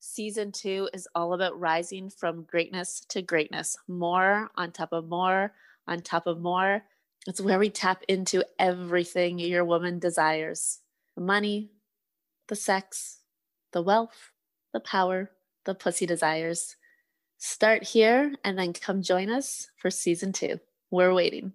Season two is all about rising from greatness to greatness, more on top of more on top of more. It's where we tap into everything your woman desires the money, the sex, the wealth, the power, the pussy desires. Start here and then come join us for season two. We're waiting.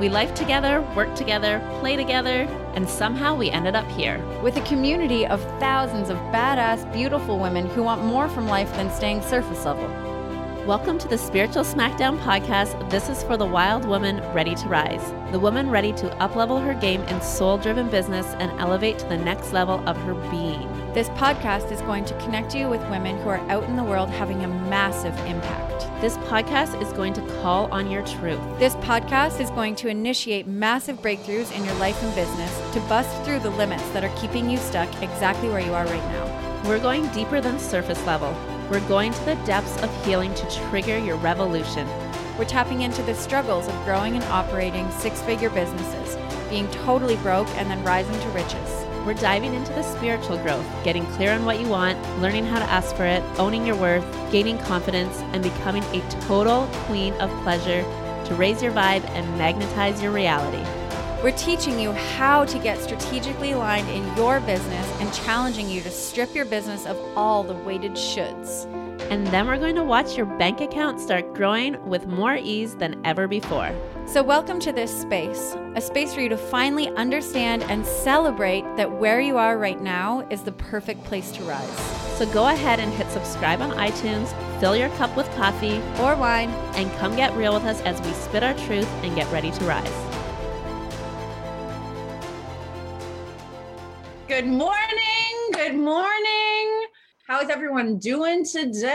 We life together, work together, play together, and somehow we ended up here. With a community of thousands of badass, beautiful women who want more from life than staying surface level. Welcome to the Spiritual Smackdown podcast. This is for the wild woman ready to rise, the woman ready to uplevel her game in soul driven business and elevate to the next level of her being. This podcast is going to connect you with women who are out in the world having a massive impact. This podcast is going to call on your truth. This podcast is going to initiate massive breakthroughs in your life and business to bust through the limits that are keeping you stuck exactly where you are right now. We're going deeper than surface level. We're going to the depths of healing to trigger your revolution. We're tapping into the struggles of growing and operating six figure businesses, being totally broke and then rising to riches. We're diving into the spiritual growth, getting clear on what you want, learning how to ask for it, owning your worth, gaining confidence, and becoming a total queen of pleasure to raise your vibe and magnetize your reality. We're teaching you how to get strategically aligned in your business and challenging you to strip your business of all the weighted shoulds. And then we're going to watch your bank account start growing with more ease than ever before. So, welcome to this space, a space for you to finally understand and celebrate that where you are right now is the perfect place to rise. So, go ahead and hit subscribe on iTunes, fill your cup with coffee or wine, and come get real with us as we spit our truth and get ready to rise. Good morning. Good morning. How is everyone doing today?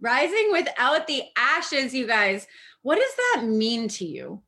Rising without the ashes, you guys. What does that mean to you?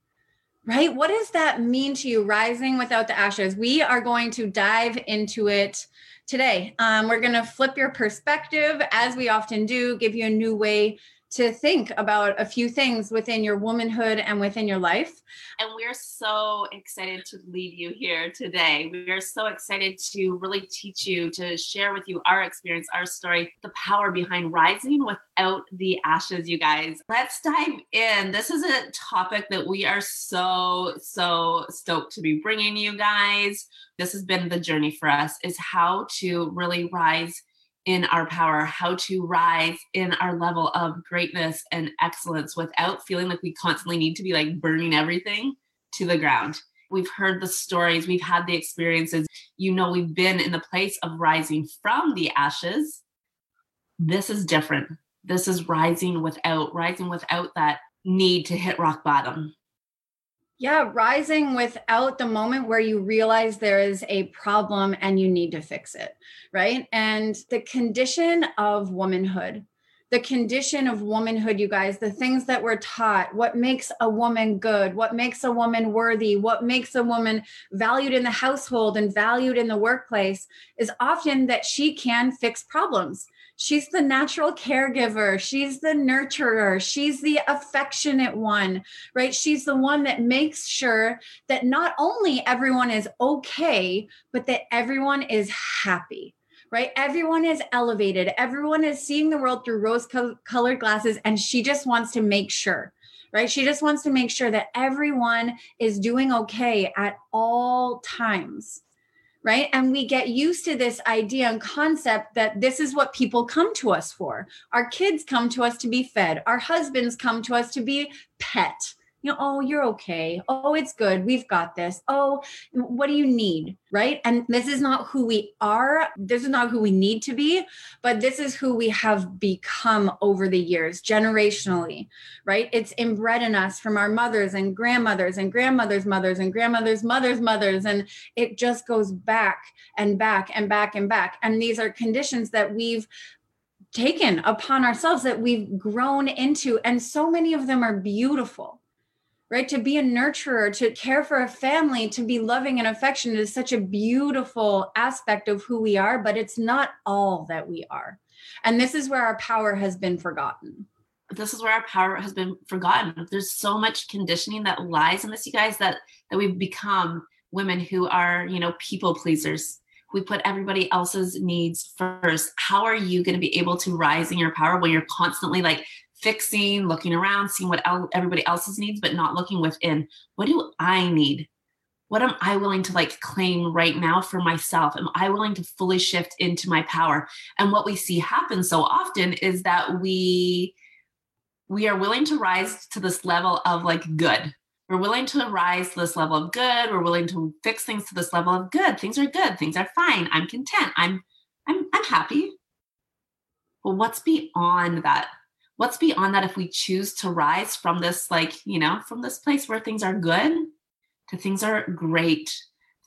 Right? What does that mean to you, rising without the ashes? We are going to dive into it today. Um, we're going to flip your perspective, as we often do, give you a new way to think about a few things within your womanhood and within your life. And we're so excited to leave you here today. We are so excited to really teach you, to share with you our experience, our story, the power behind rising without the ashes, you guys. Let's dive in. This is a topic that we are so, so stoked to be bringing you guys. This has been the journey for us is how to really rise in our power, how to rise in our level of greatness and excellence without feeling like we constantly need to be like burning everything to the ground. We've heard the stories, we've had the experiences. You know, we've been in the place of rising from the ashes. This is different. This is rising without, rising without that need to hit rock bottom. Yeah, rising without the moment where you realize there is a problem and you need to fix it, right? And the condition of womanhood, the condition of womanhood, you guys, the things that we're taught, what makes a woman good, what makes a woman worthy, what makes a woman valued in the household and valued in the workplace is often that she can fix problems She's the natural caregiver. She's the nurturer. She's the affectionate one, right? She's the one that makes sure that not only everyone is okay, but that everyone is happy right? Everyone is elevated. Everyone is seeing the world through rose colored glasses, and she just wants to make sure, right? She just wants to make sure that everyone is doing okay at all times right? And we get used to this idea and concept that this is what people come to us for. Our kids come to us to be fed, our husbands come to us to be pet, you know, oh, you're okay. Oh, it's good. We've got this. Oh, what do you need? Right. And this is not who we are. This is not who we need to be, but this is who we have become over the years, generationally. Right. It's inbred in us from our mothers and grandmothers and grandmothers' mothers and grandmothers' mothers' mothers. And it just goes back and back and back and back. And these are conditions that we've taken upon ourselves that we've grown into. And so many of them are beautiful right? To be a nurturer, to care for a family, to be loving and affectionate is such a beautiful aspect of who we are, but it's not all that we are. And this is where our power has been forgotten. This is where our power has been forgotten. There's so much conditioning that lies in this, you guys, that that we've become women who are, you know, people pleasers. We put everybody else's needs first. How are you going to be able to rise in your power when you're constantly like fixing, looking around, seeing what everybody else's needs, but not looking within. What do I need? What am I willing to like claim right now for myself? Am I willing to fully shift into my power? And what we see happen so often is that we we are willing to rise to this level of like good. We're willing to rise to this level of good. We're willing to fix things to this level of good. Things are good. Things are fine. I'm content. I'm I'm I'm happy. But what's beyond that? What's beyond that if we choose to rise from this like you know from this place where things are good to things are great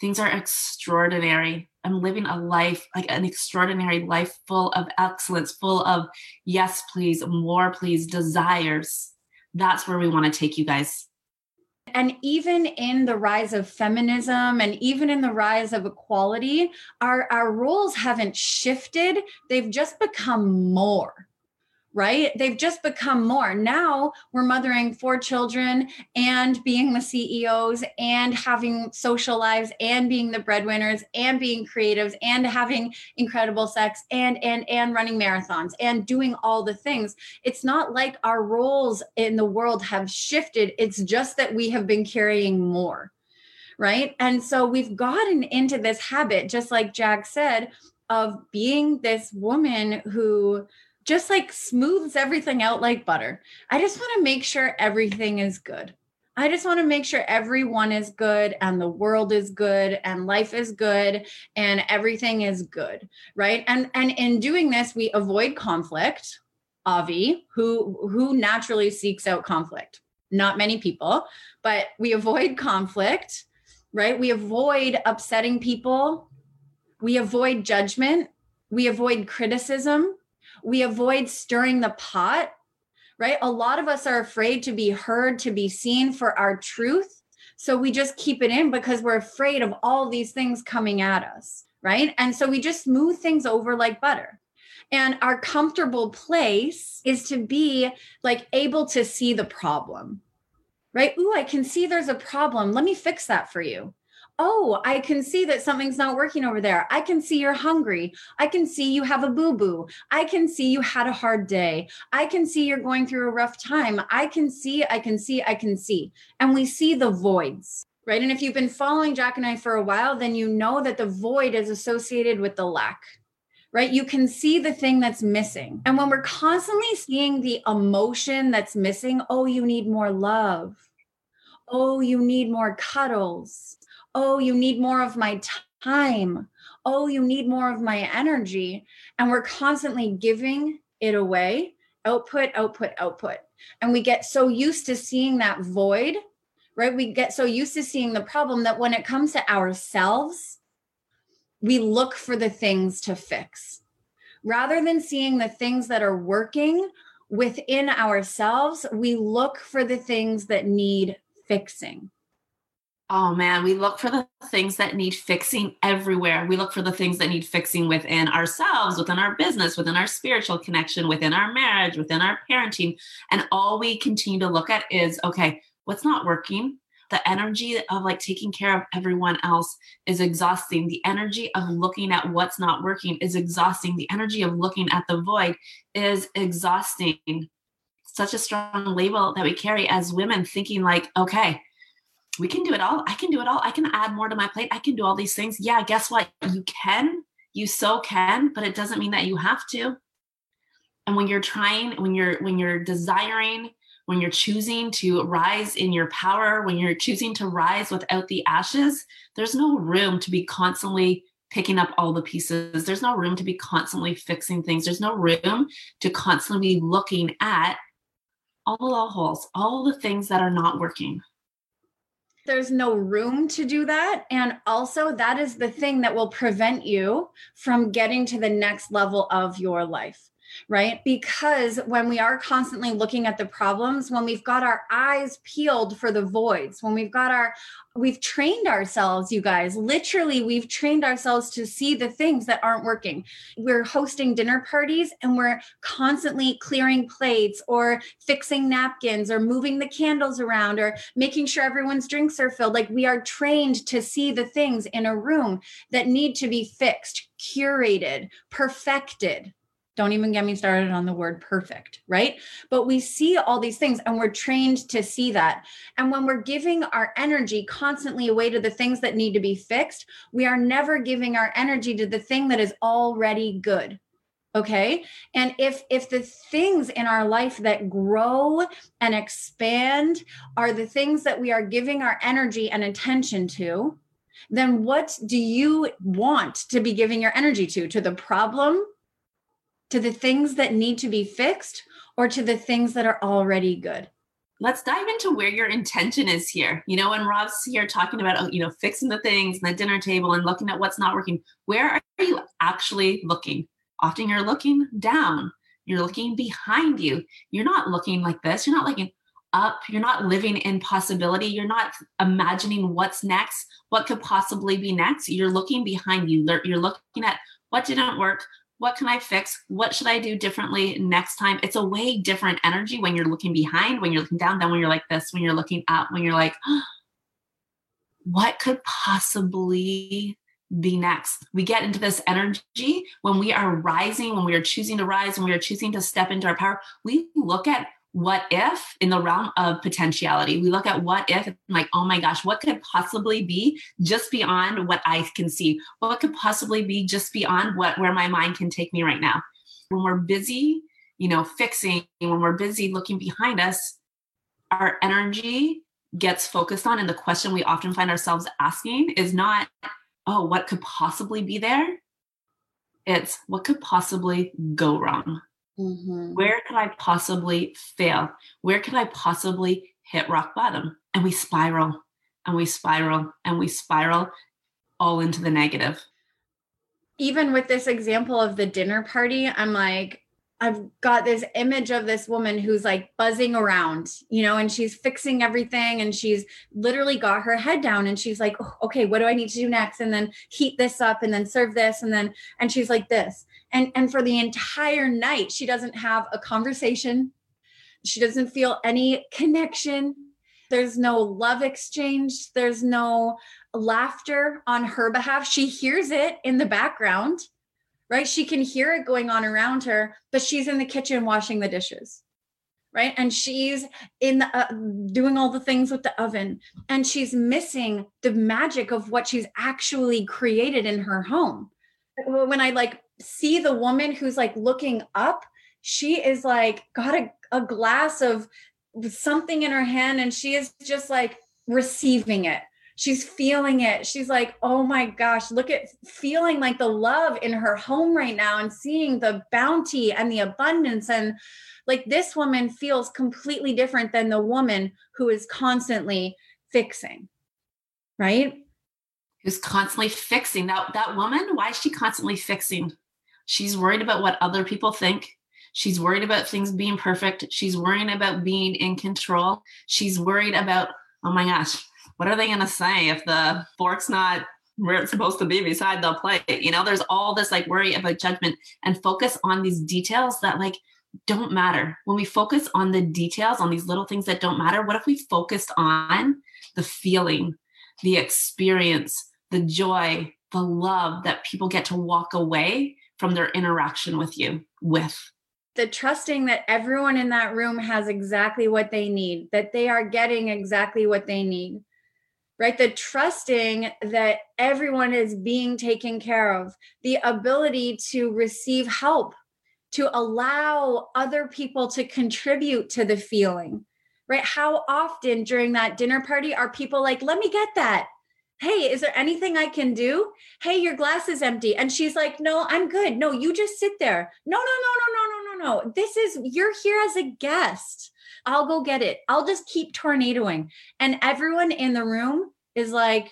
things are extraordinary. I'm living a life like an extraordinary life full of excellence full of yes please more please desires. That's where we want to take you guys. And even in the rise of feminism and even in the rise of equality our our roles haven't shifted. They've just become more right? They've just become more. Now we're mothering four children and being the CEOs and having social lives and being the breadwinners and being creatives and having incredible sex and and and running marathons and doing all the things. It's not like our roles in the world have shifted. It's just that we have been carrying more. Right? And so we've gotten into this habit just like Jack said of being this woman who just like smooths everything out like butter. I just want to make sure everything is good. I just want to make sure everyone is good and the world is good and life is good and everything is good, right? And and in doing this we avoid conflict. Avi, who who naturally seeks out conflict. Not many people, but we avoid conflict, right? We avoid upsetting people. We avoid judgment. We avoid criticism we avoid stirring the pot, right? A lot of us are afraid to be heard, to be seen for our truth. So we just keep it in because we're afraid of all these things coming at us, right? And so we just smooth things over like butter. And our comfortable place is to be like able to see the problem, right? Ooh, I can see there's a problem. Let me fix that for you oh, I can see that something's not working over there. I can see you're hungry. I can see you have a boo boo. I can see you had a hard day. I can see you're going through a rough time. I can see, I can see, I can see. And we see the voids, right? And if you've been following Jack and I for a while, then you know that the void is associated with the lack right? You can see the thing that's missing. And when we're constantly seeing the emotion that's missing, oh, you need more love. Oh, you need more cuddles oh, you need more of my time. Oh, you need more of my energy. And we're constantly giving it away output, output, output. And we get so used to seeing that void, right? We get so used to seeing the problem that when it comes to ourselves, we look for the things to fix rather than seeing the things that are working within ourselves. We look for the things that need fixing. Oh man, we look for the things that need fixing everywhere. We look for the things that need fixing within ourselves, within our business, within our spiritual connection, within our marriage, within our parenting. And all we continue to look at is okay, what's not working? The energy of like taking care of everyone else is exhausting. The energy of looking at what's not working is exhausting. The energy of looking at the void is exhausting such a strong label that we carry as women, thinking like, okay, we can do it all. I can do it all. I can add more to my plate. I can do all these things. Yeah, guess what? You can. You so can, but it doesn't mean that you have to. And when you're trying, when you're when you're desiring, when you're choosing to rise in your power, when you're choosing to rise without the ashes, there's no room to be constantly picking up all the pieces. There's no room to be constantly fixing things. There's no room to constantly be looking at all the holes, all the things that are not working. There's no room to do that. And also, that is the thing that will prevent you from getting to the next level of your life right? Because when we are constantly looking at the problems, when we've got our eyes peeled for the voids, when we've got our, we've trained ourselves, you guys, literally, we've trained ourselves to see the things that aren't working. We're hosting dinner parties and we're constantly clearing plates or fixing napkins or moving the candles around or making sure everyone's drinks are filled. Like we are trained to see the things in a room that need to be fixed, curated, perfected don't even get me started on the word perfect, right? But we see all these things and we're trained to see that. And when we're giving our energy constantly away to the things that need to be fixed, we are never giving our energy to the thing that is already good okay and if if the things in our life that grow and expand are the things that we are giving our energy and attention to then what do you want to be giving your energy to to the problem to the things that need to be fixed or to the things that are already good? Let's dive into where your intention is here. You know, when Rob's here talking about, oh, you know, fixing the things and the dinner table and looking at what's not working, where are you actually looking? Often you're looking down, you're looking behind you. You're not looking like this. You're not looking up. You're not living in possibility. You're not imagining what's next, what could possibly be next. You're looking behind you. You're looking at what didn't work, what can I fix? What should I do differently next time? It's a way different energy when you're looking behind, when you're looking down, than when you're like this, when you're looking up, when you're like, what could possibly be next? We get into this energy when we are rising, when we are choosing to rise, when we are choosing to step into our power. We look at what if in the realm of potentiality? We look at what if like oh my gosh what could possibly be just beyond what i can see? What could possibly be just beyond what where my mind can take me right now? When we're busy you know fixing when we're busy looking behind us our energy gets focused on and the question we often find ourselves asking is not oh what could possibly be there? It's what could possibly go wrong Mm-hmm. Where could I possibly fail? Where could I possibly hit rock bottom? And we spiral and we spiral and we spiral all into the negative. Even with this example of the dinner party, I'm like, I've got this image of this woman who's like buzzing around, you know, and she's fixing everything and she's literally got her head down and she's like, oh, okay, what do I need to do next? And then heat this up and then serve this. And then, and she's like this. And and for the entire night she doesn't have a conversation. She doesn't feel any connection. There's no love exchange. There's no laughter on her behalf. She hears it in the background right? She can hear it going on around her but she's in the kitchen washing the dishes right? And she's in the, uh, doing all the things with the oven and she's missing the magic of what she's actually created in her home. When i like see the woman who's like looking up she is like got a, a glass of something in her hand and she is just like receiving it she's feeling it she's like oh my gosh look at feeling like the love in her home right now and seeing the bounty and the abundance and like this woman feels completely different than the woman who is constantly fixing right who's constantly fixing that that woman why is she constantly fixing She's worried about what other people think. She's worried about things being perfect. She's worrying about being in control. She's worried about, oh my gosh, what are they going to say if the fork's not where it's supposed to be beside the plate? You know, there's all this like worry about judgment and focus on these details that like don't matter. When we focus on the details, on these little things that don't matter, what if we focused on the feeling, the experience, the joy, the love that people get to walk away from their interaction with you with the trusting that everyone in that room has exactly what they need, that they are getting exactly what they need, right? The trusting that everyone is being taken care of, the ability to receive help, to allow other people to contribute to the feeling, right? How often during that dinner party are people like, let me get that? Hey, is there anything I can do? Hey, your glass is empty. And she's like, No, I'm good. No, you just sit there. No, no, no, no, no, no, no, no. This is, you're here as a guest. I'll go get it. I'll just keep tornadoing. And everyone in the room is like,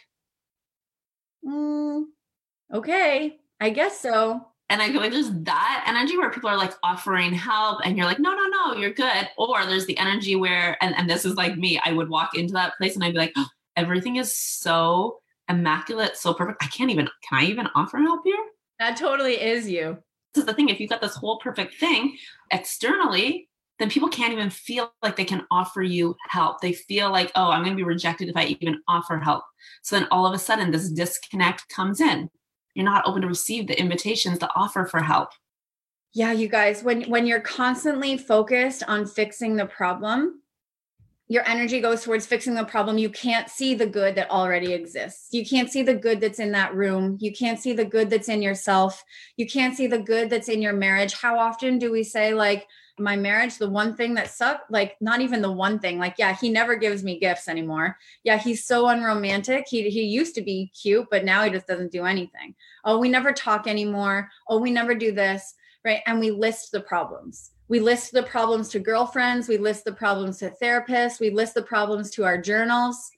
mm, okay, I guess so. And I feel like there's that energy where people are like offering help and you're like, no, no, no, you're good. Or there's the energy where, and, and this is like me, I would walk into that place and I'd be like, oh, everything is so immaculate, so perfect. I can't even, can I even offer help here? That totally is you. This is the thing. If you've got this whole perfect thing externally, then people can't even feel like they can offer you help. They feel like, oh, I'm going to be rejected if I even offer help. So then all of a sudden, this disconnect comes in. You're not open to receive the invitations to offer for help. Yeah you guys when when you're constantly focused on fixing the problem your energy goes towards fixing the problem. You can't see the good that already exists. You can't see the good that's in that room. You can't see the good that's in yourself. You can't see the good that's in your marriage. How often do we say like my marriage, the one thing that sucked, like not even the one thing, like, yeah, he never gives me gifts anymore. Yeah, he's so unromantic. He he used to be cute, but now he just doesn't do anything. Oh, we never talk anymore. Oh, we never do this. Right. And we list the problems. We list the problems to girlfriends, we list the problems to therapists, we list the problems to our journals.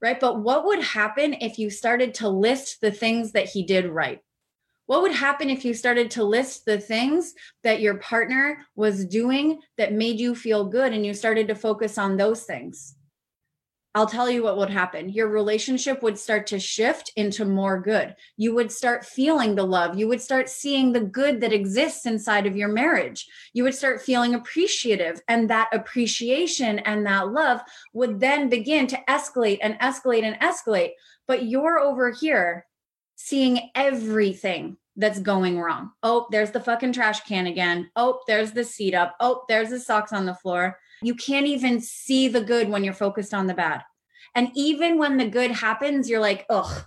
Right. But what would happen if you started to list the things that he did right? What would happen if you started to list the things that your partner was doing that made you feel good and you started to focus on those things? I'll tell you what would happen. Your relationship would start to shift into more good. You would start feeling the love. You would start seeing the good that exists inside of your marriage. You would start feeling appreciative. And that appreciation and that love would then begin to escalate and escalate and escalate. But you're over here seeing everything that's going wrong. Oh, there's the fucking trash can again. Oh, there's the seat up. Oh, there's the socks on the floor. You can't even see the good when you're focused on the bad. And even when the good happens, you're like, ugh,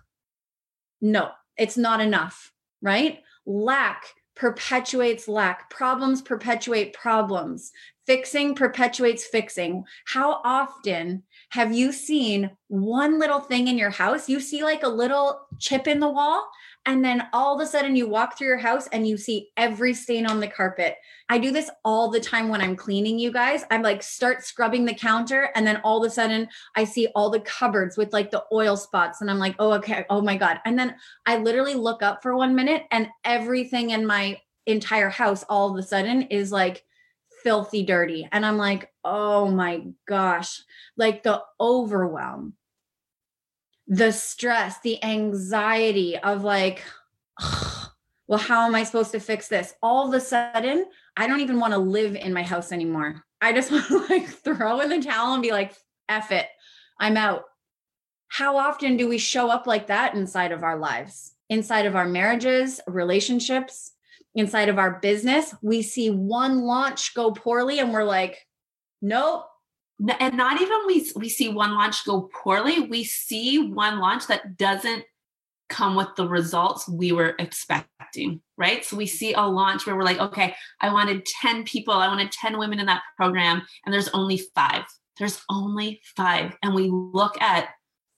no, it's not enough, right? Lack perpetuates lack. Problems perpetuate problems. Fixing perpetuates fixing. How often have you seen one little thing in your house? You see like a little chip in the wall, and then all of a sudden you walk through your house and you see every stain on the carpet. I do this all the time when I'm cleaning, you guys. I'm like, start scrubbing the counter, and then all of a sudden I see all the cupboards with like the oil spots, and I'm like, oh, okay, oh my God. And then I literally look up for one minute, and everything in my entire house all of a sudden is like, filthy dirty. And I'm like, oh my gosh, like the overwhelm, the stress, the anxiety of like, well, how am I supposed to fix this? All of a sudden, I don't even want to live in my house anymore. I just want to like throw in the towel and be like, F it, I'm out. How often do we show up like that inside of our lives, inside of our marriages, relationships? Inside of our business, we see one launch go poorly and we're like, nope. And not even we we see one launch go poorly, we see one launch that doesn't come with the results we were expecting, right? So we see a launch where we're like, okay, I wanted 10 people, I wanted 10 women in that program, and there's only five. There's only five. And we look at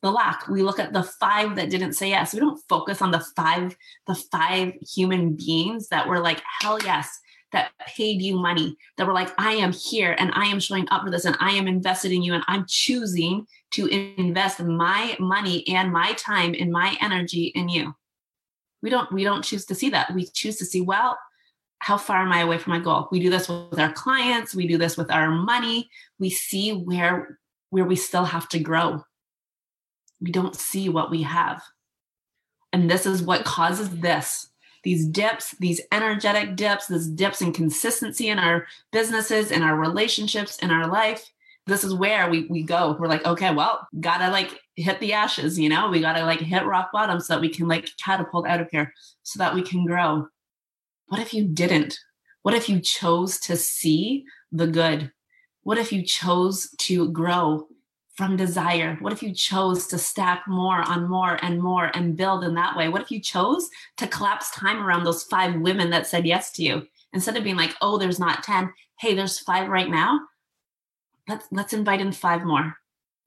the lack. We look at the five that didn't say yes. We don't focus on the five, the five human beings that were like, hell yes, that paid you money, that were like, I am here and I am showing up for this and I am invested in you and I'm choosing to invest my money and my time and my energy in you. We don't we don't choose to see that. We choose to see, well, how far am I away from my goal? We do this with our clients, we do this with our money. We see where where we still have to grow we don't see what we have. And this is what causes this these dips, these energetic dips, these dips in consistency in our businesses, in our relationships, in our life. This is where we, we go. We're like, okay, well, gotta like hit the ashes, you know, we gotta like hit rock bottom so that we can like catapult out of here so that we can grow. What if you didn't? What if you chose to see the good? What if you chose to grow from desire? What if you chose to stack more on more and more and build in that way? What if you chose to collapse time around those five women that said yes to you instead of being like, oh, there's not 10. Hey, there's five right now. Let's let's invite in five more.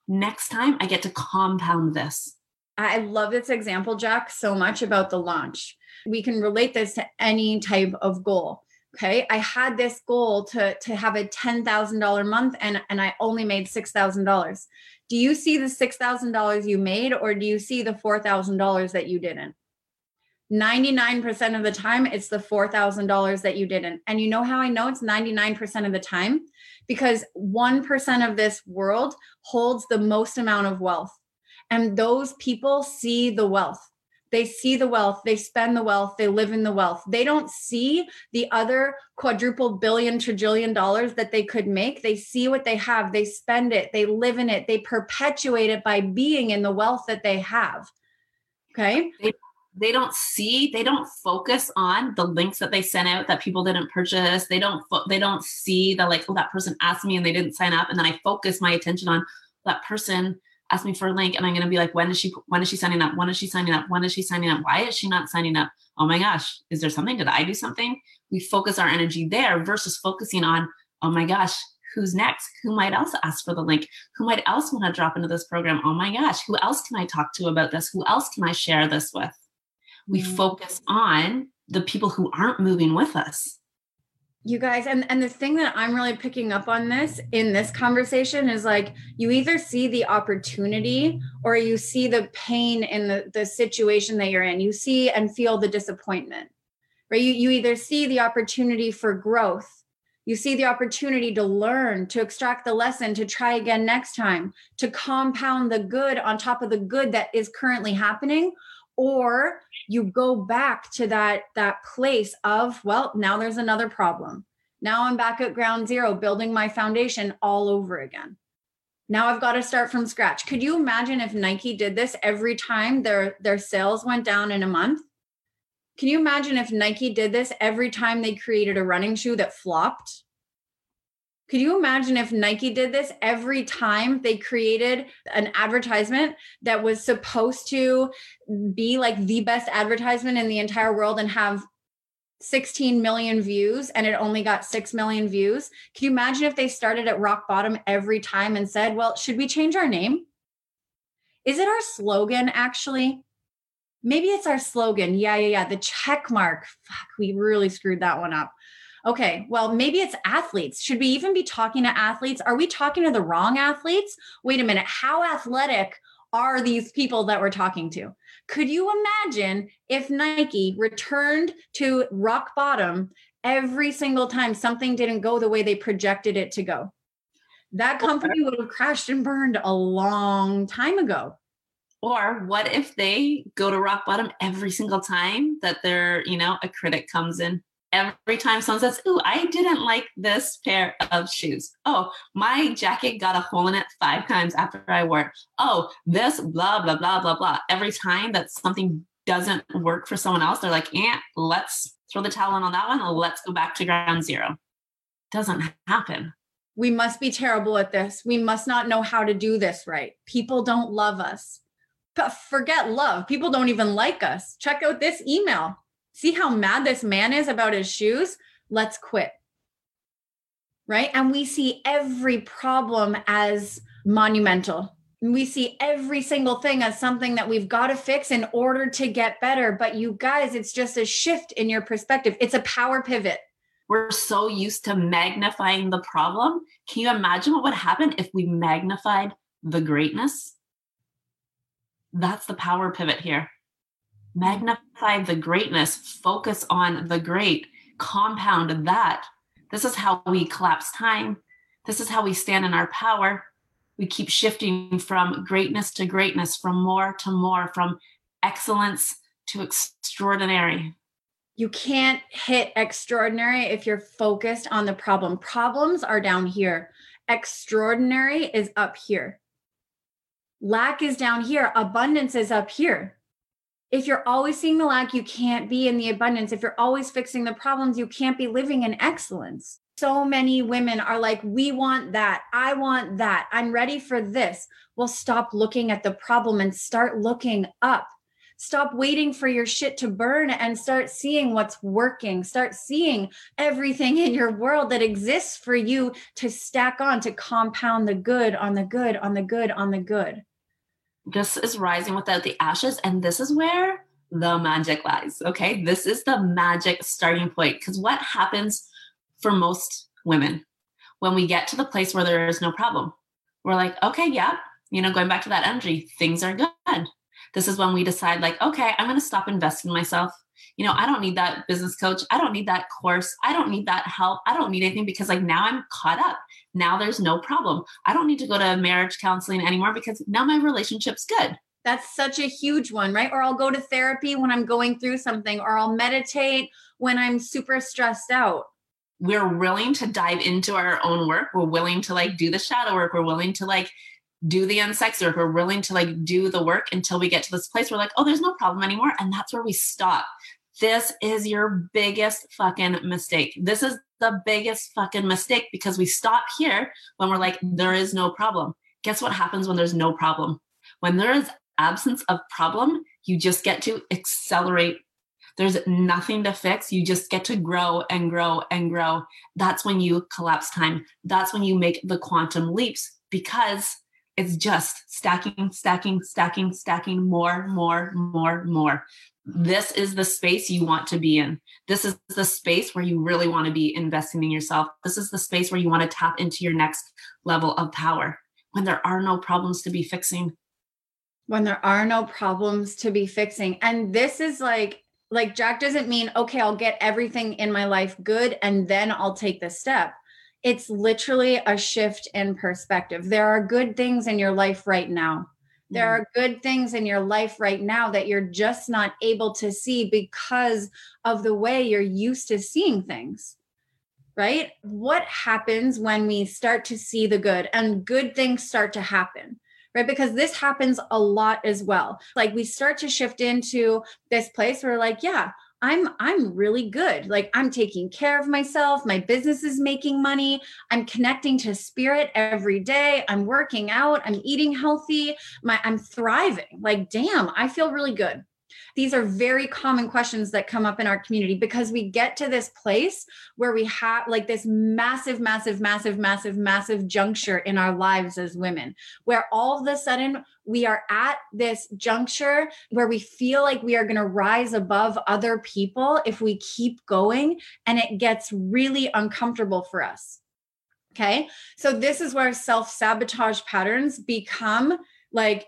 Next time I get to compound this. I love this example, Jack, so much about the launch. We can relate this to any type of goal. Okay. I had this goal to, to have a $10,000 month and, and I only made $6,000. Do you see the $6,000 you made or do you see the $4,000 that you didn't? 99% of the time, it's the $4,000 that you didn't. And you know how I know it's 99% of the time? Because 1% of this world holds the most amount of wealth. And those people see the wealth. They see the wealth, they spend the wealth, they live in the wealth. They don't see the other quadruple billion, trillion dollars that they could make. They see what they have, they spend it, they live in it, they perpetuate it by being in the wealth that they have. Okay. They, they don't see, they don't focus on the links that they sent out that people didn't purchase. They don't, fo- they don't see that like, oh, that person asked me and they didn't sign up. And then I focus my attention on that person ask me for a link and I'm going to be like, when is she, when is she signing up? When is she signing up? When is she signing up? Why is she not signing up? Oh my gosh, is there something? Did I do something? We focus our energy there versus focusing on, oh my gosh, who's next? Who might else ask for the link? Who might else want to drop into this program? Oh my gosh, who else can I talk to about this? Who else can I share this with? We mm-hmm. focus on the people who aren't moving with us you guys and and the thing that i'm really picking up on this in this conversation is like you either see the opportunity or you see the pain in the the situation that you're in. You see and feel the disappointment right? You, you either see the opportunity for growth. You see the opportunity to learn to extract the lesson to try again next time to compound the good on top of the good that is currently happening or you go back to that that place of well now there's another problem. Now i'm back at ground zero building my foundation all over again. Now i've got to start from scratch. Could you imagine if nike did this every time their their sales went down in a month? Can you imagine if nike did this every time they created a running shoe that flopped could you imagine if Nike did this every time they created an advertisement that was supposed to be like the best advertisement in the entire world and have 16 million views and it only got 6 million views? Could you imagine if they started at rock bottom every time and said, well, should we change our name? Is it our slogan actually? Maybe it's our slogan. Yeah, yeah, yeah. The check mark. Fuck, we really screwed that one up okay, well, maybe it's athletes. Should we even be talking to athletes? Are we talking to the wrong athletes? Wait a minute. How athletic are these people that we're talking to? Could you imagine if Nike returned to rock bottom every single time something didn't go the way they projected it to go? That company would have crashed and burned a long time ago. Or what if they go to rock bottom every single time that their, you know, a critic comes in every time someone says, Ooh, I didn't like this pair of shoes. Oh, my jacket got a hole in it five times after I wore it. Oh, this blah, blah, blah, blah, blah. Every time that something doesn't work for someone else, they're like, eh, let's throw the towel in on that one. Let's go back to ground zero. Doesn't happen. We must be terrible at this. We must not know how to do this right. People don't love us. But forget love. People don't even like us. Check out this email see how mad this man is about his shoes? Let's quit. Right. And we see every problem as monumental. We see every single thing as something that we've got to fix in order to get better. But you guys, it's just a shift in your perspective. It's a power pivot. We're so used to magnifying the problem. Can you imagine what would happen if we magnified the greatness? That's the power pivot here magnify the greatness, focus on the great, compound that. This is how we collapse time. This is how we stand in our power. We keep shifting from greatness to greatness, from more to more, from excellence to extraordinary. You can't hit extraordinary if you're focused on the problem. Problems are down here, extraordinary is up here. Lack is down here, abundance is up here If you're always seeing the lack, you can't be in the abundance. If you're always fixing the problems, you can't be living in excellence. So many women are like, we want that. I want that. I'm ready for this. Well, stop looking at the problem and start looking up. Stop waiting for your shit to burn and start seeing what's working. Start seeing everything in your world that exists for you to stack on, to compound the good on the good, on the good, on the good. This is rising without the ashes. And this is where the magic lies. Okay. This is the magic starting point. Because what happens for most women when we get to the place where there is no problem? We're like, okay, yeah, you know, going back to that energy, things are good. This is when we decide, like, okay, I'm going to stop investing in myself. You know, I don't need that business coach. I don't need that course. I don't need that help. I don't need anything because, like, now I'm caught up. Now there's no problem. I don't need to go to marriage counseling anymore because now my relationship's good. That's such a huge one, right? Or I'll go to therapy when I'm going through something, or I'll meditate when I'm super stressed out. We're willing to dive into our own work. We're willing to like do the shadow work. We're willing to like do the unsex work. We're willing to like do the work until we get to this place where like, oh, there's no problem anymore. And that's where we stop. This is your biggest fucking mistake. This is the biggest fucking mistake because we stop here when we're like, there is no problem. Guess what happens when there's no problem? When there is absence of problem, you just get to accelerate. There's nothing to fix. You just get to grow and grow and grow. That's when you collapse time. That's when you make the quantum leaps because it's just stacking, stacking, stacking, stacking more, more, more, more. This is the space you want to be in. This is the space where you really want to be investing in yourself. This is the space where you want to tap into your next level of power when there are no problems to be fixing. When there are no problems to be fixing. And this is like, like Jack doesn't mean, okay, I'll get everything in my life good and then I'll take the step it's literally a shift in perspective. There are good things in your life right now. There mm. are good things in your life right now that you're just not able to see because of the way you're used to seeing things. Right? What happens when we start to see the good and good things start to happen? right? Because this happens a lot as well. Like we start to shift into this place where, like, yeah, I'm I'm really good. Like I'm taking care of myself. My business is making money. I'm connecting to spirit every day. I'm working out. I'm eating healthy. My I'm thriving. Like damn, I feel really good. These are very common questions that come up in our community because we get to this place where we have like this massive, massive, massive, massive, massive juncture in our lives as women, where all of a sudden we are at this juncture where we feel like we are going to rise above other people if we keep going, and it gets really uncomfortable for us. Okay. So, this is where self sabotage patterns become like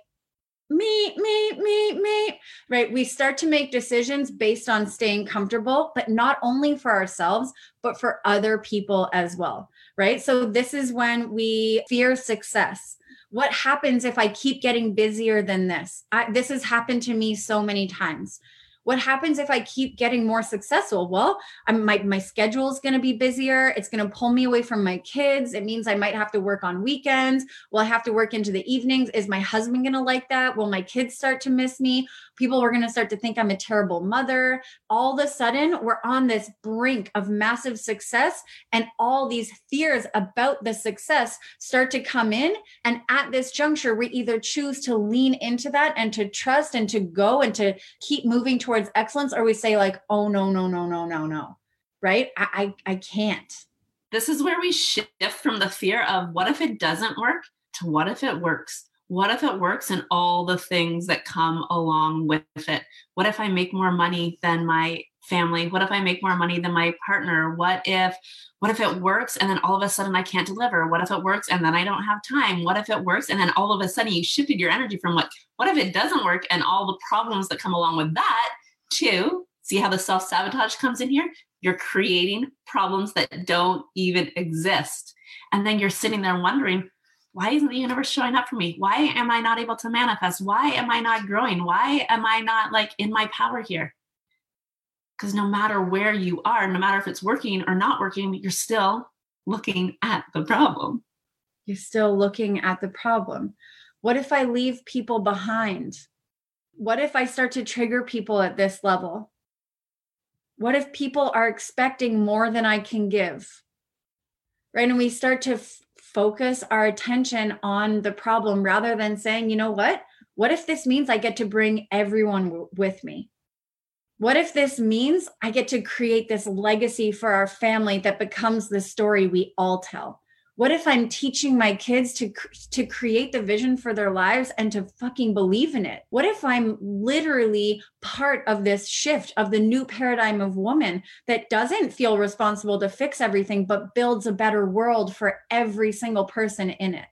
me, me, me, me, right? We start to make decisions based on staying comfortable, but not only for ourselves, but for other people as well, right? So this is when we fear success. What happens if I keep getting busier than this? I, this has happened to me so many times what happens if I keep getting more successful? Well, I'm, my, my schedule is going to be busier. It's going to pull me away from my kids. It means I might have to work on weekends. Will I have to work into the evenings? Is my husband going to like that? Will my kids start to miss me? People were going to start to think I'm a terrible mother. All of a sudden, we're on this brink of massive success, and all these fears about the success start to come in. And at this juncture, we either choose to lean into that and to trust and to go and to keep moving towards excellence or we say like oh no no no no no no. Right? I i, I can't. This is where we shift from the fear of what if it doesn't work? to what if it works what if it works and all the things that come along with it? What if i make more money than my family? What if i make more money than my partner? What if what if it works and then all of a sudden i can't deliver? What if it works and then i don't have time? What if it works and then all of a sudden you shifted your energy from like what if it doesn't work and all the problems that come along with that Two, see how the self sabotage comes in here? You're creating problems that don't even exist. And then you're sitting there wondering, why isn't the universe showing up for me? Why am I not able to manifest? Why am I not growing? Why am I not like in my power here? Because no matter where you are, no matter if it's working or not working, you're still looking at the problem. You're still looking at the problem. What if I leave people behind? what if I start to trigger people at this level? What if people are expecting more than I can give? Right. And we start to focus our attention on the problem rather than saying, you know what? What if this means I get to bring everyone w- with me? What if this means I get to create this legacy for our family that becomes the story we all tell? What if I'm teaching my kids to to create the vision for their lives and to fucking believe in it? What if I'm literally part of this shift of the new paradigm of woman that doesn't feel responsible to fix everything but builds a better world for every single person in it?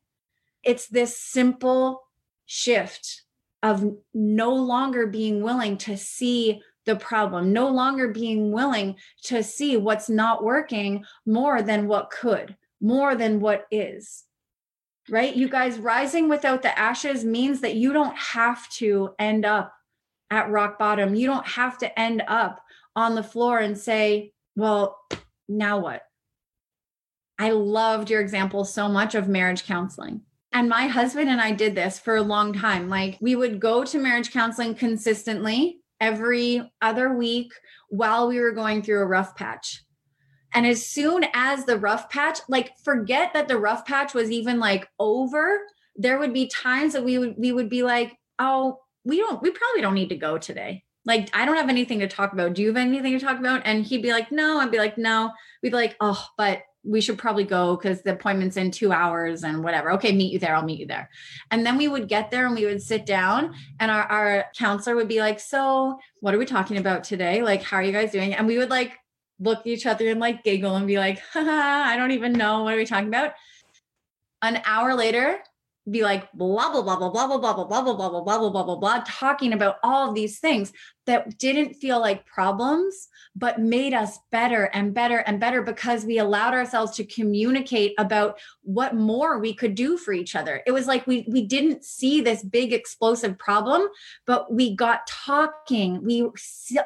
It's this simple shift of no longer being willing to see the problem, no longer being willing to see what's not working more than what could, more than what is. Right? You guys, rising without the ashes means that you don't have to end up at rock bottom. You don't have to end up on the floor and say, well, now what? I loved your example so much of marriage counseling. And my husband and I did this for a long time. Like we would go to marriage counseling consistently every other week while we were going through a rough patch. And as soon as the rough patch, like forget that the rough patch was even like over, there would be times that we would we would be like, "Oh, we don't we probably don't need to go today." Like, I don't have anything to talk about. Do you have anything to talk about? And he'd be like, "No." I'd be like, "No." We'd be like, "Oh, but we should probably go because the appointment's in two hours and whatever. Okay, meet you there. I'll meet you there. And then we would get there and we would sit down, and our, our counselor would be like, So, what are we talking about today? Like, how are you guys doing? And we would like look at each other and like giggle and be like, Haha, I don't even know. What are we talking about? An hour later, be like blah blah blah blah blah blah blah blah blah blah blah blah blah blah blah blah talking about all of these things that didn't feel like problems but made us better and better and better because we allowed ourselves to communicate about what more we could do for each other. It was like we we didn't see this big explosive problem but we got talking. We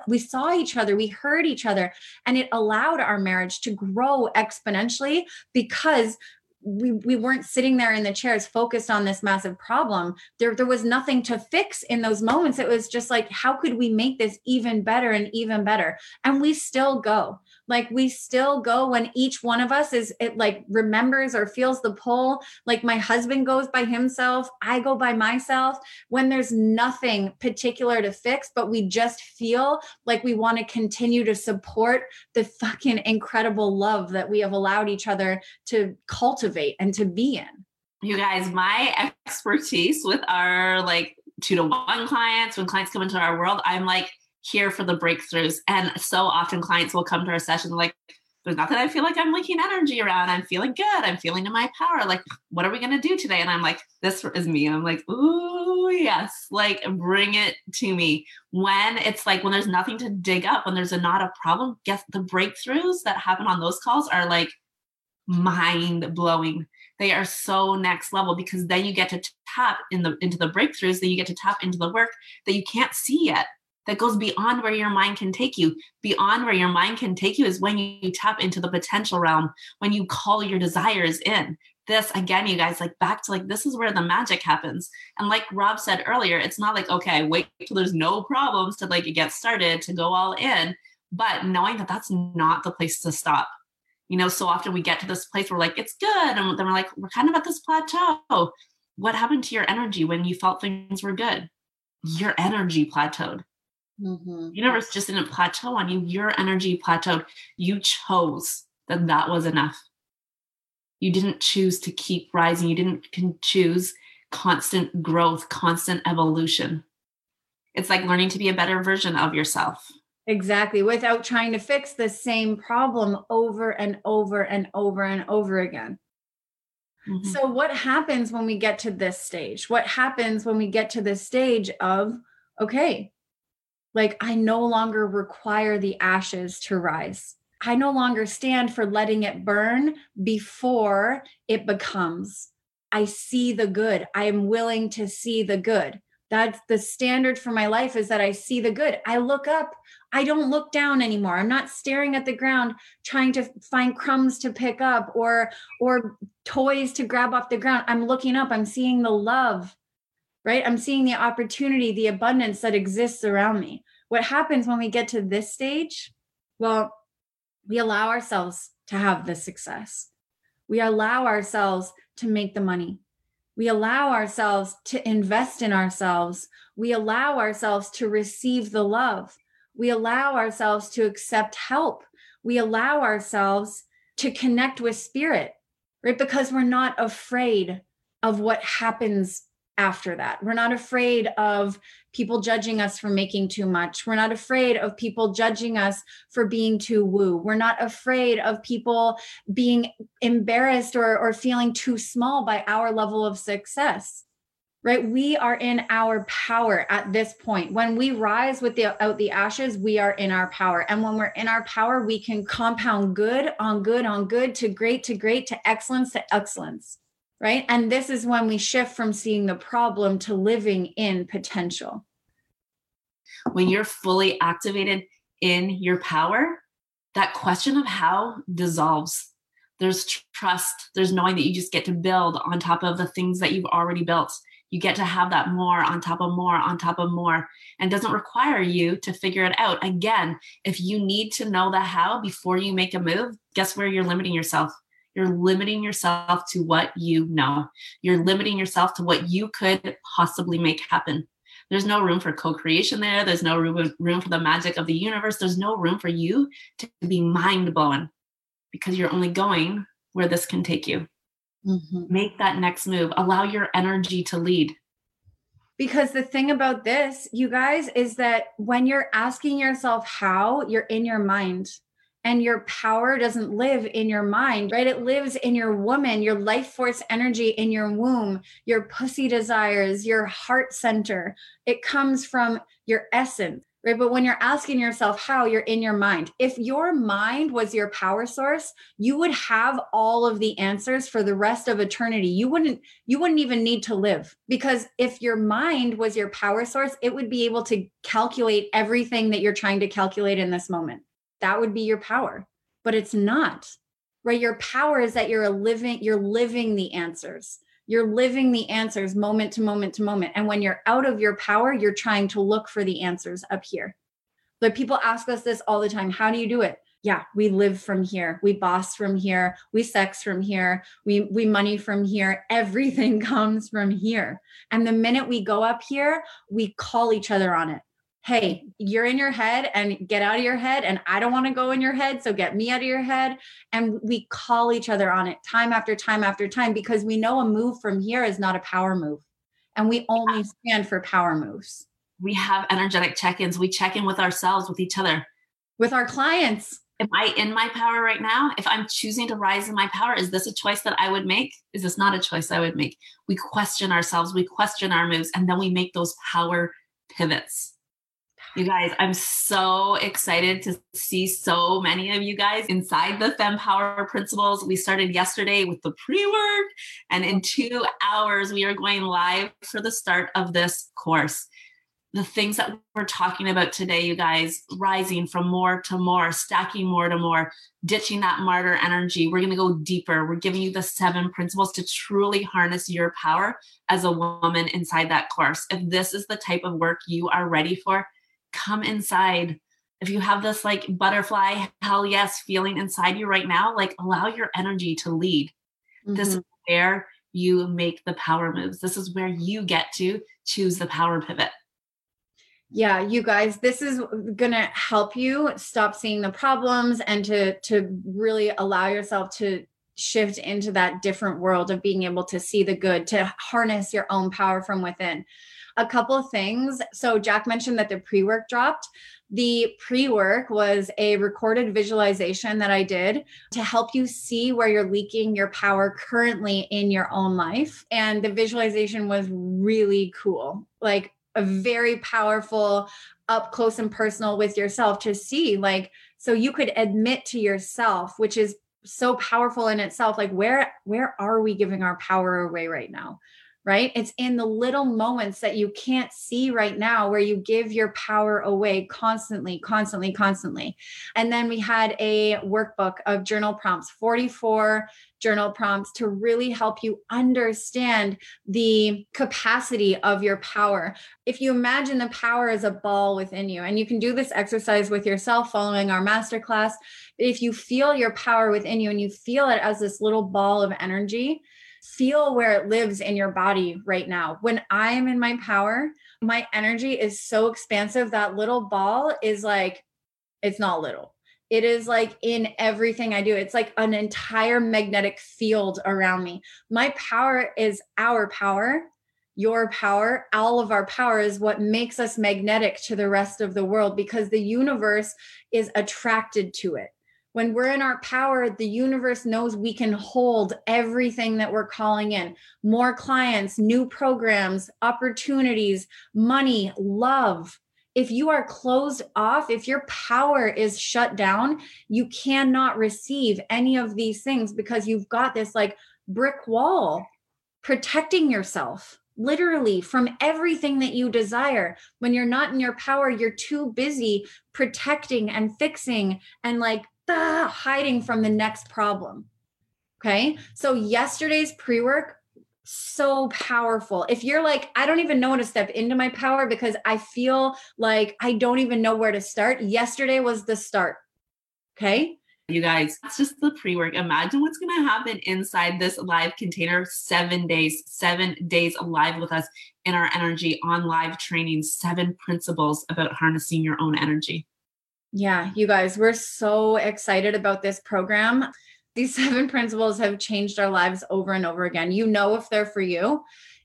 we saw each other. We heard each other. And it allowed our marriage to grow exponentially because we we weren't sitting there in the chairs focused on this massive problem. There there was nothing to fix in those moments. It was just like how could we make this even better and even better? And we still go like we still go when each one of us is it like remembers or feels the pull. Like my husband goes by himself i go by myself. When there's nothing particular to fix but we just feel like we want to continue to support the fucking incredible love that we have allowed each other to cultivate and to be in. You guys my expertise with our like two to one clients when clients come into our world i'm like here for the breakthroughs. And so often clients will come to our session like, there's not that I feel like I'm leaking energy around. I'm feeling good. I'm feeling in my power. Like, what are we going to do today? And I'm like, this is me. And I'm like, ooh, yes. Like, bring it to me. When it's like, when there's nothing to dig up, when there's a, not a problem, guess the breakthroughs that happen on those calls are like mind blowing. They are so next level because then you get to tap in the into the breakthroughs, then you get to tap into the work that you can't see yet that goes beyond where your mind can take you. Beyond where your mind can take you is when you tap into the potential realm, when you call your desires in. This again, you guys, like back to like this is where the magic happens. And like Rob said earlier, it's not like, okay, wait till there's no problems to like get started to go all in, but knowing that that's not the place to stop. You know, so often we get to this place where like it's good, and then we're like, we're kind of at this plateau. What happened to your energy when you felt things were good? Your energy plateaued Mm-hmm. Universe just didn't plateau on you. Your energy plateaued. You chose that that was enough. You didn't choose to keep rising. You didn't choose constant growth, constant evolution. It's like learning to be a better version of yourself. Exactly, without trying to fix the same problem over and over and over and over again. Mm-hmm. So, what happens when we get to this stage? What happens when we get to this stage of, okay, like, I no longer require the ashes to rise. I no longer stand for letting it burn before it becomes. I see the good. I am willing to see the good. That's the standard for my life is that I see the good. I look up. I don't look down anymore. I'm not staring at the ground trying to find crumbs to pick up or or toys to grab off the ground. I'm looking up. I'm seeing the love right? I'm seeing the opportunity, the abundance that exists around me. What happens when we get to this stage? Well, we allow ourselves to have the success. We allow ourselves to make the money. We allow ourselves to invest in ourselves. We allow ourselves to receive the love. We allow ourselves to accept help. We allow ourselves to connect with spirit, right? Because we're not afraid of what happens after that. We're not afraid of people judging us for making too much. We're not afraid of people judging us for being too woo. We're not afraid of people being embarrassed or, or feeling too small by our level of success. Right? We are in our power at this point. When we rise with the out the ashes, we are in our power. And when we're in our power, we can compound good on good on good to great to great to excellence to excellence right? And this is when we shift from seeing the problem to living in potential. When you're fully activated in your power, that question of how dissolves. There's trust, there's knowing that you just get to build on top of the things that you've already built. You get to have that more on top of more on top of more and doesn't require you to figure it out. Again, if you need to know the how before you make a move, guess where you're limiting yourself? You're limiting yourself to what you know. You're limiting yourself to what you could possibly make happen. There's no room for co creation there. There's no room, room for the magic of the universe. There's no room for you to be mind blowing because you're only going where this can take you. Mm-hmm. Make that next move. Allow your energy to lead. Because the thing about this, you guys, is that when you're asking yourself how, you're in your mind and your power doesn't live in your mind, right? It lives in your woman, your life force energy in your womb, your pussy desires, your heart center. It comes from your essence, right? But when you're asking yourself how, you're in your mind. If your mind was your power source, you would have all of the answers for the rest of eternity. You wouldn't you wouldn't even need to live because if your mind was your power source, it would be able to calculate everything that you're trying to calculate in this moment that would be your power but it's not right? Your power is that you're living you're living the answers. You're living the answers moment to moment to moment. And when you're out of your power you're trying to look for the answers up here. But people ask us this all the time. How do you do it? Yeah we live from here. We boss from here. We sex from here. We we money from here. Everything comes from here. And the minute we go up here we call each other on it hey, you're in your head and get out of your head. And I don't want to go in your head. So get me out of your head. And we call each other on it time after time after time because we know a move from here is not a power move. And we only stand for power moves. We have energetic check ins. We check in with ourselves, with each other, with our clients. Am I in my power right now? If I'm choosing to rise in my power, is this a choice that I would make? Is this not a choice I would make? We question ourselves, we question our moves, and then we make those power pivots you guys, I'm so excited to see so many of you guys inside the Femme Power Principles. We started yesterday with the pre work, and in two hours, we are going live for the start of this course. The things that we're talking about today, you guys, rising from more to more, stacking more to more, ditching that martyr energy. We're going to go deeper. We're giving you the seven principles to truly harness your power as a woman inside that course. If this is the type of work you are ready for, come inside. If you have this like butterfly, hell yes feeling inside you right now, like allow your energy to lead. Mm-hmm. This is where you make the power moves. This is where you get to choose the power pivot. Yeah, you guys, this is going to help you stop seeing the problems and to to really allow yourself to shift into that different world of being able to see the good, to harness your own power from within a couple of things. So, Jack mentioned that the pre work dropped. The pre work was a recorded visualization that I did to help you see where you're leaking your power currently in your own life. And the visualization was really cool, like a very powerful, up close and personal with yourself to see, like, so you could admit to yourself, which is so powerful in itself like where where are we giving our power away right now right? It's in the little moments that you can't see right now where you give your power away constantly, constantly, constantly. And then we had a workbook of journal prompts, 44 journal prompts to really help you understand the capacity of your power. If you imagine the power as a ball within you, and you can do this exercise with yourself following our masterclass, if you feel your power within you and you feel it as this little ball of energy, feel where it lives in your body right now. When I am in my power, my energy is so expansive. That little ball is like, it's not little. It is like in everything I do. It's like an entire magnetic field around me. My power is our power. Your power, all of our power is what makes us magnetic to the rest of the world because the universe is attracted to it when we're in our power, the universe knows we can hold everything that we're calling in more clients, new programs, opportunities, money, love. If you are closed off, if your power is shut down, you cannot receive any of these things because you've got this like brick wall protecting yourself literally from everything that you desire. When you're not in your power, you're too busy protecting and fixing and like ah, hiding from the next problem. Okay. So yesterday's pre work, so powerful. If you're like, I don't even know how to step into my power because I feel like I don't even know where to start, yesterday was the start. Okay. You guys, that's just the pre work. Imagine what's going to happen inside this live container seven days, seven days alive with us in our energy on live training, seven principles about harnessing your own energy. Yeah, you guys, we're so excited about this program. These seven principles have changed our lives over and over again. You know if they're for you.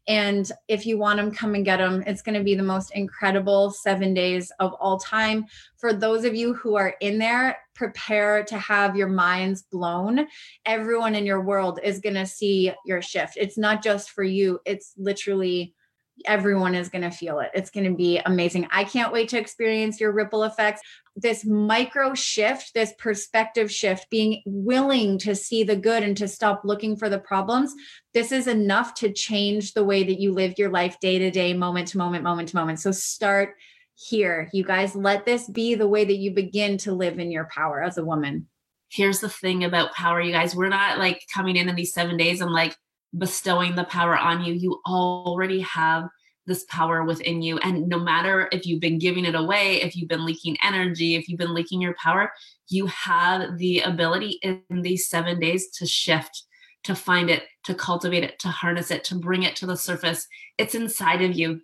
And if you want them, come and get them. It's going to be the most incredible seven days of all time. For those of you who are in there, prepare to have your minds blown. Everyone in your world is going to see your shift. It's not just for you, it's literally everyone is going to feel it. It's going to be amazing. I can't wait to experience your ripple effects. This micro shift, this perspective shift, being willing to see the good and to stop looking for the problems. This is enough to change the way that you live your life day to day, moment to moment, moment to moment. So start here. You guys, let this be the way that you begin to live in your power as a woman. Here's the thing about power, you guys. We're not like coming in in these seven days. I'm like, bestowing the power on you, you already have this power within you. And no matter if you've been giving it away, if you've been leaking energy, if you've been leaking your power, you have the ability in these seven days to shift, to find it, to cultivate it, to harness it, to bring it to the surface. It's inside of you.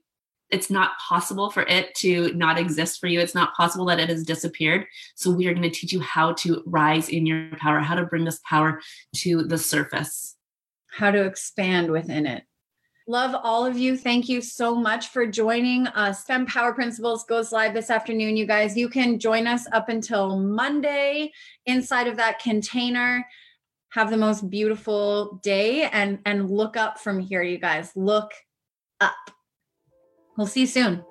It's not possible for it to not exist for you. It's not possible that it has disappeared. So, we are going to teach you how to rise in your power, how to bring this power to the surface how to expand within it. Love all of you. Thank you so much for joining us. Femme Power Principles goes live this afternoon, you guys. You can join us up until Monday inside of that container. Have the most beautiful day and and look up from here, you guys. Look up. We'll see you soon.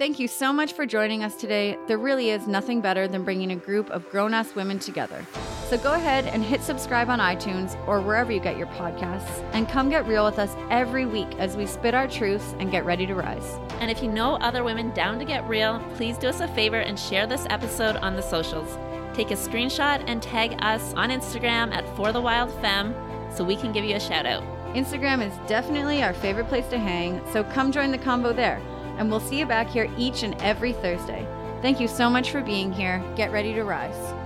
Thank you so much for joining us today. There really is nothing better than bringing a group of grown ass women together. So go ahead and hit subscribe on iTunes or wherever you get your podcasts and come get real with us every week as we spit our truths and get ready to rise. And if you know other women down to get real, please do us a favor and share this episode on the socials. Take a screenshot and tag us on Instagram at For the Wild Femme so we can give you a shout out. Instagram is definitely our favorite place to hang, so come join the combo there and we'll see you back here each and every Thursday. Thank you so much for being here. Get ready to rise.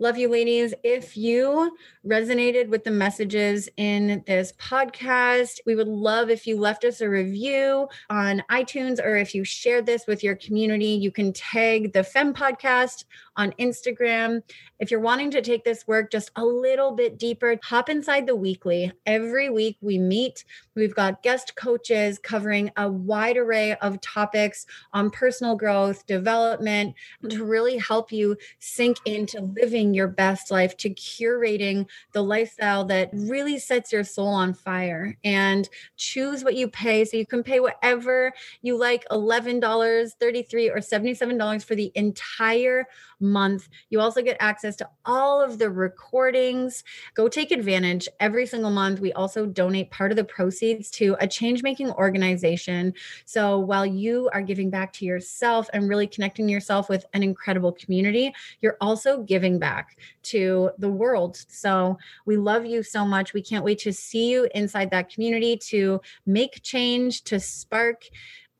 Love you, ladies. If you resonated with the messages in this podcast, we would love if you left us a review on iTunes or if you shared this with your community. You can tag the Fem Podcast on Instagram. If you're wanting to take this work just a little bit deeper, hop inside the weekly. Every week we meet. We've got guest coaches covering a wide array of topics on personal growth, development to really help you sink into living living your best life to curating the lifestyle that really sets your soul on fire. And choose what you pay. So you can pay whatever you like $11 33 or $77 for the entire month. You also get access to all of the recordings. Go take advantage every single month. We also donate part of the proceeds to a change making organization. So while you are giving back to yourself and really connecting yourself with an incredible community you're also giving back to the world. So we love you so much. We can't wait to see you inside that community to make change, to spark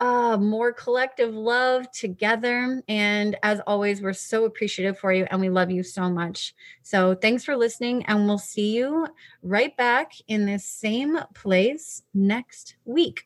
uh, more collective love together. And as always, we're so appreciative for you and we love you so much. So thanks for listening, and we'll see you right back in this same place next week.